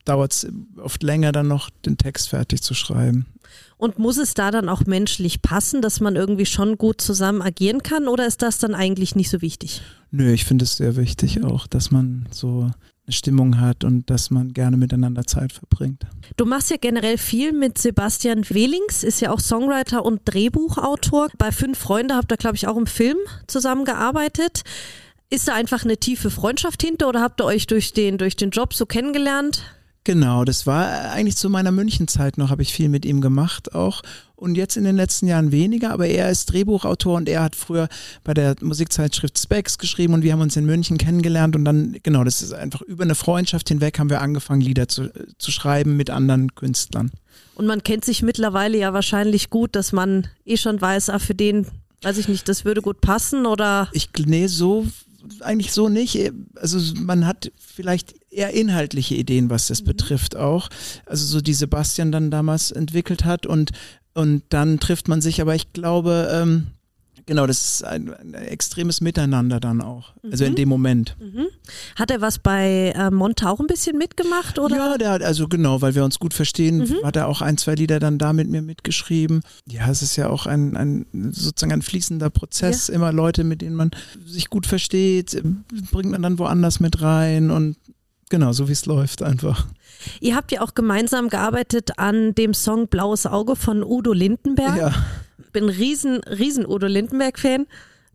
[SPEAKER 3] dauert es oft länger, dann noch den Text fertig zu schreiben.
[SPEAKER 1] Und muss es da dann auch menschlich passen, dass man irgendwie schon gut zusammen agieren kann oder ist das dann eigentlich nicht so wichtig?
[SPEAKER 3] Nö, ich finde es sehr wichtig auch, dass man so eine Stimmung hat und dass man gerne miteinander Zeit verbringt.
[SPEAKER 1] Du machst ja generell viel mit Sebastian Wehlings, ist ja auch Songwriter und Drehbuchautor. Bei Fünf Freunde habt ihr, glaube ich, auch im Film zusammengearbeitet. Ist da einfach eine tiefe Freundschaft hinter oder habt ihr euch durch den, durch den Job so kennengelernt?
[SPEAKER 3] Genau, das war eigentlich zu meiner Münchenzeit noch, habe ich viel mit ihm gemacht auch. Und jetzt in den letzten Jahren weniger, aber er ist Drehbuchautor und er hat früher bei der Musikzeitschrift Specs geschrieben und wir haben uns in München kennengelernt und dann, genau, das ist einfach über eine Freundschaft hinweg haben wir angefangen, Lieder zu, zu schreiben mit anderen Künstlern.
[SPEAKER 1] Und man kennt sich mittlerweile ja wahrscheinlich gut, dass man eh schon weiß, ah, für den, weiß ich nicht, das würde gut passen oder?
[SPEAKER 3] Ich, nee, so eigentlich so nicht. Also man hat vielleicht eher inhaltliche Ideen, was das mhm. betrifft auch. Also so die Sebastian dann damals entwickelt hat und, und dann trifft man sich, aber ich glaube, ähm, Genau, das ist ein, ein, extremes Miteinander dann auch. Mhm. Also in mhm. dem Moment. Mhm.
[SPEAKER 1] Hat er was bei äh, Monta auch ein bisschen mitgemacht, oder?
[SPEAKER 3] Ja, der hat, also genau, weil wir uns gut verstehen, mhm. hat er auch ein, zwei Lieder dann da mit mir mitgeschrieben. Ja, es ist ja auch ein, ein sozusagen ein fließender Prozess. Ja. Immer Leute, mit denen man sich gut versteht, bringt man dann woanders mit rein und genau, so wie es läuft einfach.
[SPEAKER 1] Ihr habt ja auch gemeinsam gearbeitet an dem Song Blaues Auge von Udo Lindenberg. Ja bin riesen, riesen Udo Lindenberg-Fan.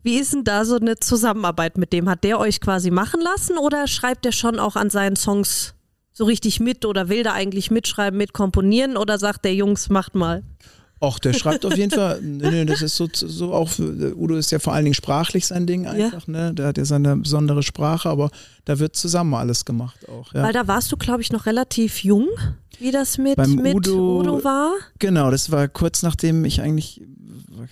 [SPEAKER 1] Wie ist denn da so eine Zusammenarbeit mit dem? Hat der euch quasi machen lassen oder schreibt er schon auch an seinen Songs so richtig mit oder will da eigentlich mitschreiben, mitkomponieren oder sagt der Jungs, macht mal?
[SPEAKER 3] Ach, der schreibt auf jeden Fall, nee, nee, das ist so, so auch, Udo ist ja vor allen Dingen sprachlich sein Ding einfach, ja. ne? Der hat ja seine besondere Sprache, aber da wird zusammen alles gemacht auch. Ja.
[SPEAKER 1] Weil da warst du, glaube ich, noch relativ jung, wie das mit, Beim mit Udo, Udo war.
[SPEAKER 3] Genau, das war kurz nachdem ich eigentlich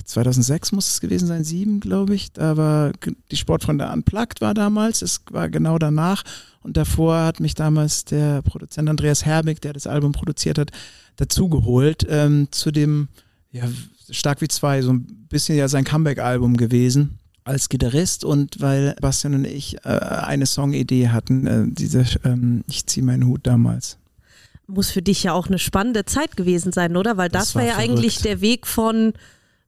[SPEAKER 3] 2006 muss es gewesen sein, sieben, glaube ich. Da war die Sportfreunde Unplugged war damals. Es war genau danach. Und davor hat mich damals der Produzent Andreas Herbig, der das Album produziert hat, dazugeholt ähm, zu dem, ja, Stark wie zwei, so ein bisschen ja sein Comeback-Album gewesen als Gitarrist und weil Bastian und ich äh, eine Songidee hatten, äh, diese ähm, Ich zieh meinen Hut damals
[SPEAKER 1] muss für dich ja auch eine spannende Zeit gewesen sein, oder? Weil das, das war, war ja eigentlich der Weg von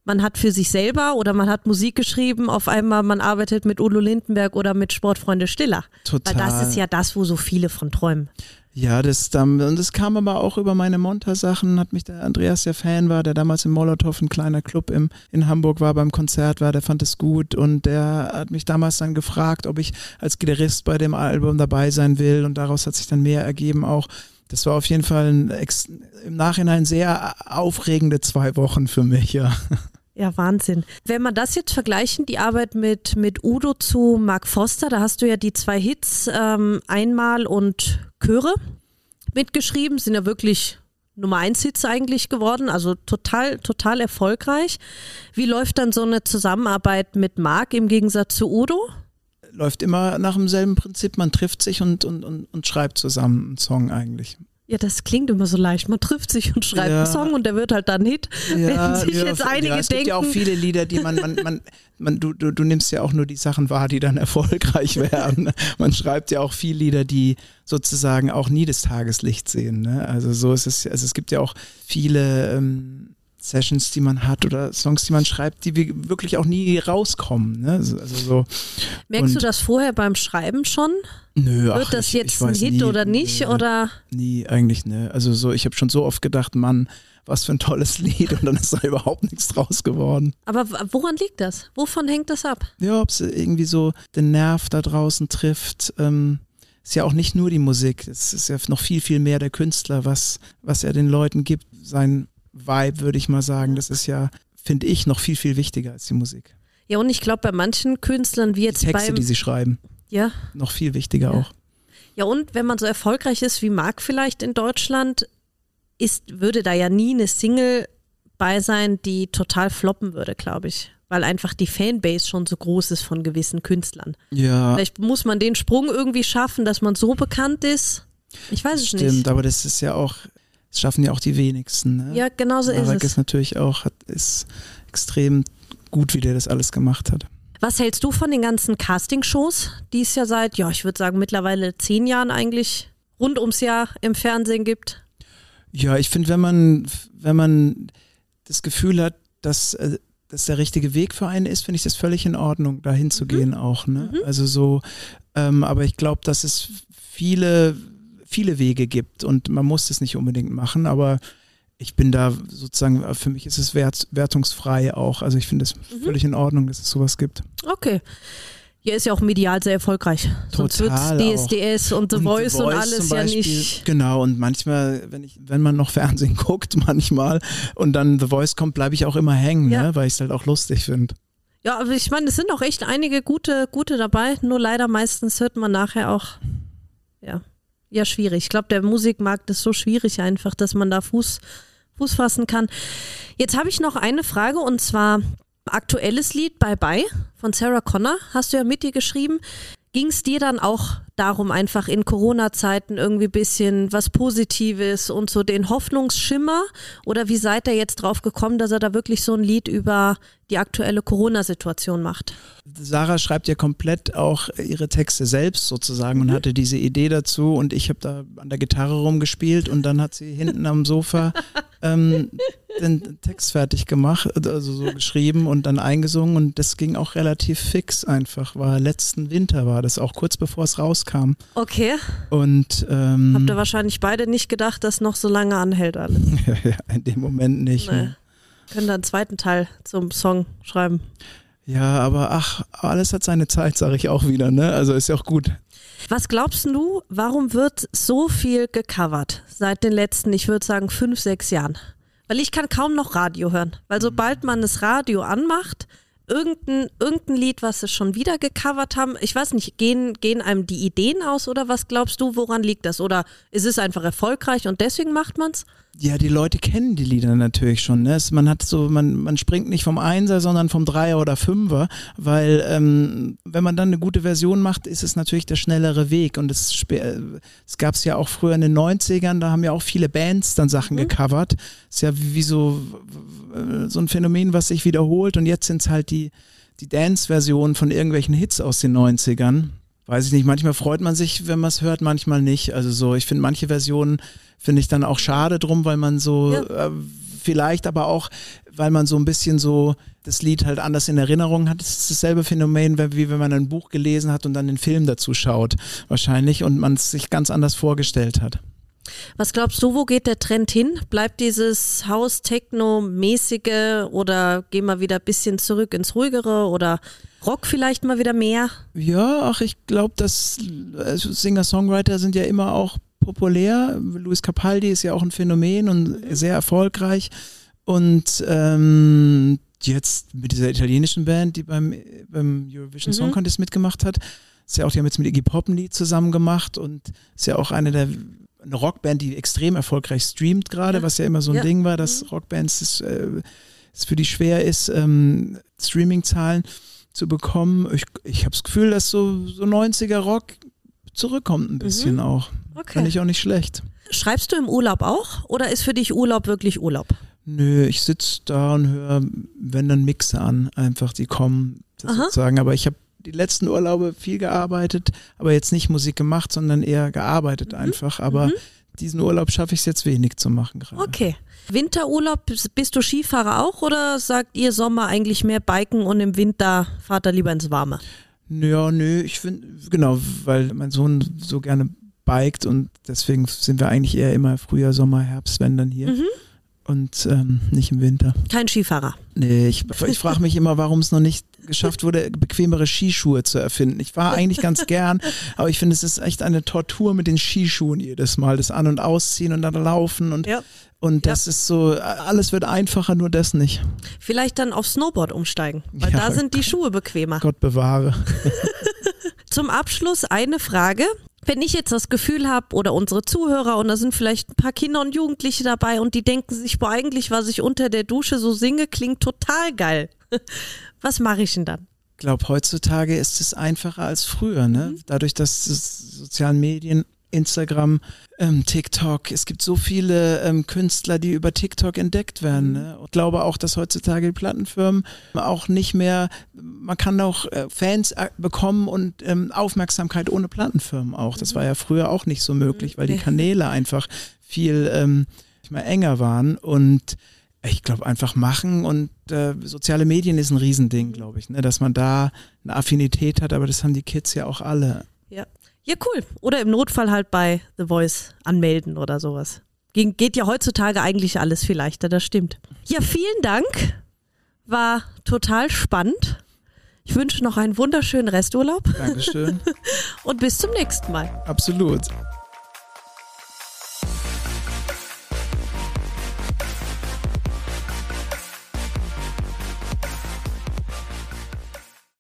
[SPEAKER 1] man hat für sich selber oder man hat Musik geschrieben, auf einmal man arbeitet mit Udo Lindenberg oder mit Sportfreunde Stiller. Total. Weil das ist ja das, wo so viele von träumen.
[SPEAKER 3] Ja, das, und das kam aber auch über meine Monta-Sachen, hat mich der Andreas, der Fan war, der damals im Molotow, ein kleiner Club im, in Hamburg war, beim Konzert war, der fand es gut und der hat mich damals dann gefragt, ob ich als Gitarrist bei dem Album dabei sein will und daraus hat sich dann mehr ergeben auch. Das war auf jeden Fall ein, im Nachhinein sehr aufregende zwei Wochen für mich, ja.
[SPEAKER 1] Ja, Wahnsinn. Wenn man das jetzt vergleichen, die Arbeit mit, mit Udo zu Mark Foster, da hast du ja die zwei Hits, ähm, Einmal und Chöre mitgeschrieben, sind ja wirklich Nummer eins Hits eigentlich geworden, also total, total erfolgreich. Wie läuft dann so eine Zusammenarbeit mit Mark im Gegensatz zu Udo?
[SPEAKER 3] Läuft immer nach demselben Prinzip, man trifft sich und, und, und, und schreibt zusammen einen Song eigentlich.
[SPEAKER 1] Ja, das klingt immer so leicht. Man trifft sich und schreibt ja. einen Song und der wird halt dann Hit. Ja, Wenn sich ja, jetzt einige
[SPEAKER 3] ja,
[SPEAKER 1] es
[SPEAKER 3] denken. gibt ja auch viele Lieder, die man, man, man, man du, du, du nimmst ja auch nur die Sachen wahr, die dann erfolgreich werden. man schreibt ja auch viele Lieder, die sozusagen auch nie das Tageslicht sehen. Ne? Also so ist es, also es gibt ja auch viele ähm, Sessions, die man hat oder Songs, die man schreibt, die wirklich auch nie rauskommen. Ne? Also, also so.
[SPEAKER 1] Merkst Und du das vorher beim Schreiben schon?
[SPEAKER 3] Nö,
[SPEAKER 1] Wird
[SPEAKER 3] ach,
[SPEAKER 1] das
[SPEAKER 3] ich,
[SPEAKER 1] jetzt
[SPEAKER 3] ich
[SPEAKER 1] ein Hit
[SPEAKER 3] nie,
[SPEAKER 1] oder nicht?
[SPEAKER 3] Nee,
[SPEAKER 1] oder?
[SPEAKER 3] Nie, eigentlich ne. Also so, ich habe schon so oft gedacht, Mann, was für ein tolles Lied und dann ist da überhaupt nichts draus geworden.
[SPEAKER 1] Aber woran liegt das? Wovon hängt das ab?
[SPEAKER 3] Ja, ob es irgendwie so den Nerv da draußen trifft. Ähm, ist ja auch nicht nur die Musik, es ist ja noch viel, viel mehr der Künstler, was, was er den Leuten gibt, sein Vibe, würde ich mal sagen. Das ist ja, finde ich, noch viel, viel wichtiger als die Musik.
[SPEAKER 1] Ja, und ich glaube, bei manchen Künstlern, wie jetzt
[SPEAKER 3] die Texte,
[SPEAKER 1] beim,
[SPEAKER 3] die sie schreiben,
[SPEAKER 1] ja,
[SPEAKER 3] noch viel wichtiger
[SPEAKER 1] Ja.
[SPEAKER 3] auch.
[SPEAKER 1] Ja, und wenn man so erfolgreich ist wie Marc vielleicht in Deutschland, ist, würde da ja nie eine Single bei sein, die total floppen würde, glaube ich. Weil einfach die Fanbase schon so groß ist von gewissen Künstlern.
[SPEAKER 3] Ja,
[SPEAKER 1] Vielleicht muss man den Sprung irgendwie schaffen, dass man so bekannt ist. Ich weiß es
[SPEAKER 3] stimmt,
[SPEAKER 1] nicht.
[SPEAKER 3] aber das ist ja auch, das schaffen ja auch die wenigsten. Ne?
[SPEAKER 1] Ja, genau so ist
[SPEAKER 3] Marek
[SPEAKER 1] es.
[SPEAKER 3] ist natürlich auch, hat, ist extrem gut, wie der das alles gemacht hat.
[SPEAKER 1] Was hältst du von den ganzen Castingshows, die es ja seit, ja, ich würde sagen, mittlerweile zehn Jahren eigentlich rund ums Jahr im Fernsehen gibt?
[SPEAKER 3] Ja, ich finde, wenn man, wenn man das Gefühl hat, dass äh, das der richtige Weg für einen ist, finde ich das völlig in Ordnung, dahin zu gehen auch. Ne? Also so, ähm, aber ich glaube, dass es viele, viele Wege gibt und man muss es nicht unbedingt machen, aber ich bin da sozusagen, für mich ist es wert, wertungsfrei auch. Also ich finde es völlig in Ordnung, dass es sowas gibt.
[SPEAKER 1] Okay. Hier ist ja auch medial sehr erfolgreich. Sonst wird
[SPEAKER 3] Total
[SPEAKER 1] DSDS und The
[SPEAKER 3] Und
[SPEAKER 1] Voice und
[SPEAKER 3] zum
[SPEAKER 1] alles ja nicht.
[SPEAKER 3] Genau, und manchmal, wenn ich, wenn man noch Fernsehen guckt, manchmal, und dann The Voice kommt, bleibe ich auch immer hängen,
[SPEAKER 1] Ja.
[SPEAKER 3] ne, weil ich es halt auch lustig finde.
[SPEAKER 1] Ja, aber ich meine, es sind auch echt einige gute, gute dabei. Nur leider meistens hört man nachher auch, ja, ja, schwierig. Ich glaube, der Musikmarkt ist so schwierig einfach, dass man da Fuß, Fuß fassen kann. Jetzt habe ich noch eine Frage und zwar aktuelles Lied Bye Bye von Sarah Connor. Hast du ja mit dir geschrieben. Ging es dir dann auch darum, einfach in Corona-Zeiten irgendwie bisschen was Positives und so den Hoffnungsschimmer? Oder wie seid ihr jetzt drauf gekommen, dass er da wirklich so ein Lied über die aktuelle Corona-Situation macht?
[SPEAKER 3] Sarah schreibt ja komplett auch ihre Texte selbst sozusagen
[SPEAKER 1] Mhm.
[SPEAKER 3] und hatte diese Idee dazu und ich habe da an der Gitarre rumgespielt und dann hat sie hinten am Sofa ähm, den Text fertig gemacht, also so geschrieben und dann eingesungen und das ging auch relativ fix einfach, war letzten Winter war das auch kurz bevor es rauskam
[SPEAKER 1] Okay.
[SPEAKER 3] und ähm,
[SPEAKER 1] Habt ihr wahrscheinlich beide nicht gedacht, dass noch so lange anhält alles.
[SPEAKER 3] ja, in dem Moment nicht.
[SPEAKER 1] Nee.
[SPEAKER 3] Ne?
[SPEAKER 1] Können da einen zweiten Teil zum Song schreiben.
[SPEAKER 3] Ja, aber ach, alles hat seine Zeit, sage ich auch wieder, ne? Also ist ja auch gut.
[SPEAKER 1] Was glaubst du, warum wird so viel gecovert seit den letzten, ich würde sagen, fünf, sechs Jahren? Weil ich kann kaum noch Radio hören. Weil sobald man das Radio anmacht, irgendein, irgendein Lied, was sie schon wieder gecovert haben, ich weiß nicht, gehen, gehen einem die Ideen aus oder was glaubst du, woran liegt das? Oder ist es einfach erfolgreich und deswegen macht man's?
[SPEAKER 3] Ja, die Leute kennen die Lieder natürlich schon. Ne? Es- Man hat so, man, man springt nicht vom Einser, sondern vom Dreier oder Fünfer, weil ähm, wenn man dann eine gute Version macht, ist es natürlich der schnellere Weg. Und es, äh, es gab es ja auch früher in den 90ern, da haben ja auch viele Bands dann Sachen gecovert. Ist ja wie so, äh, so ein Phänomen, was sich wiederholt. Und jetzt sind es halt die, die Dance-Versionen von irgendwelchen Hits aus den 90ern. Weiß ich nicht, manchmal freut man sich, wenn man es hört, manchmal nicht. Also so, ich finde manche Versionen finde ich dann auch schade drum, weil man so
[SPEAKER 1] Ja.
[SPEAKER 3] äh, vielleicht aber auch, weil man so ein bisschen so das Lied halt anders in Erinnerung hat. Es ist dasselbe Phänomen, wie wie wenn man ein Buch gelesen hat und dann den Film dazu schaut, wahrscheinlich, und man es sich ganz anders vorgestellt hat.
[SPEAKER 1] Was glaubst du, wo geht der Trend hin? Bleibt dieses House-Techno-mäßige oder gehen wir wieder ein bisschen zurück ins Ruhigere oder Rock vielleicht mal wieder mehr?
[SPEAKER 3] Ja, ach, ich glaube, dass also Singer-Songwriter sind ja immer auch populär. Luis Capaldi ist ja auch ein Phänomen und sehr erfolgreich. Und ähm, jetzt mit dieser italienischen Band, die beim, beim Eurovision
[SPEAKER 1] Mhm.
[SPEAKER 3] Song Contest mitgemacht hat, ist ja auch, die haben jetzt mit Iggy Pop ein Lied zusammen gemacht und ist ja auch eine der eine Rockband, die extrem erfolgreich streamt gerade,
[SPEAKER 1] Ja.
[SPEAKER 3] was ja immer so ein
[SPEAKER 1] Ja.
[SPEAKER 3] Ding war, dass Rockbands es, äh, es für die schwer ist, ähm, Streaming-Zahlen zu bekommen. Ich, ich habe das Gefühl, dass so, so 90er Rock zurückkommt ein bisschen auch.
[SPEAKER 1] Okay.
[SPEAKER 3] Fand ich auch nicht schlecht.
[SPEAKER 1] Schreibst du im Urlaub auch oder ist für dich Urlaub wirklich Urlaub?
[SPEAKER 3] Nö, ich sitze da und höre, wenn dann Mixe an, einfach die kommen sozusagen. Aber ich habe die letzten Urlaube viel gearbeitet, aber jetzt nicht Musik gemacht, sondern eher
[SPEAKER 1] Mhm.
[SPEAKER 3] gearbeitet einfach. Aber diesen Urlaub schaffe ich es jetzt wenig zu machen gerade.
[SPEAKER 1] Okay. Winterurlaub, bist du Skifahrer auch oder sagt ihr Sommer eigentlich mehr Biken und im Winter fahrt ihr lieber ins Warme?
[SPEAKER 3] Ja, nö, ich finde, genau, weil mein Sohn so gerne biked und deswegen sind wir eigentlich eher immer Frühjahr, Sommer, Herbst, wenn dann hier.
[SPEAKER 1] Mhm.
[SPEAKER 3] Und ähm, nicht im Winter.
[SPEAKER 1] Kein Skifahrer.
[SPEAKER 3] Nee, ich, ich frage mich immer, warum es noch nicht geschafft wurde, bequemere Skischuhe zu erfinden. Ich fahre eigentlich ganz gern, aber ich finde, es ist echt eine Tortur mit den Skischuhen jedes Mal. Das An- und Ausziehen und dann laufen und,
[SPEAKER 1] Ja.
[SPEAKER 3] und das ist so, alles wird einfacher, nur das nicht.
[SPEAKER 1] Vielleicht dann auf Snowboard umsteigen, weil
[SPEAKER 3] Ja.
[SPEAKER 1] da sind die Schuhe bequemer.
[SPEAKER 3] Gott bewahre.
[SPEAKER 1] Zum Abschluss eine Frage. Wenn ich jetzt das Gefühl habe oder unsere Zuhörer und da sind vielleicht ein paar Kinder und Jugendliche dabei und die denken sich, boah, eigentlich, was ich unter der Dusche so singe, klingt total geil. Was mache ich denn dann?
[SPEAKER 3] Ich glaube, heutzutage ist es einfacher als früher, ne? Dadurch, dass es sozialen Medien, Instagram, ähm, TikTok, es gibt so viele ähm, Künstler, die über TikTok entdeckt werden. Ne? Und ich glaube auch, dass heutzutage die Plattenfirmen auch nicht mehr, man kann auch äh, Fans äh, bekommen und ähm, Aufmerksamkeit ohne Plattenfirmen auch. Das war ja früher auch nicht so möglich, weil die Kanäle einfach viel ähm, nicht mehr enger waren und ich glaube, einfach machen und äh, soziale Medien ist ein Riesending, glaube ich, ne? dass man da eine Affinität hat, aber das haben die Kids ja auch alle.
[SPEAKER 1] Ja. Ja, cool. Oder im Notfall halt bei The Voice anmelden oder sowas. Ging, geht ja heutzutage eigentlich alles viel leichter, das stimmt. Ja, vielen Dank. War total spannend. Ich wünsche noch einen wunderschönen Resturlaub
[SPEAKER 3] Dankeschön.
[SPEAKER 1] und bis zum nächsten Mal.
[SPEAKER 3] Absolut.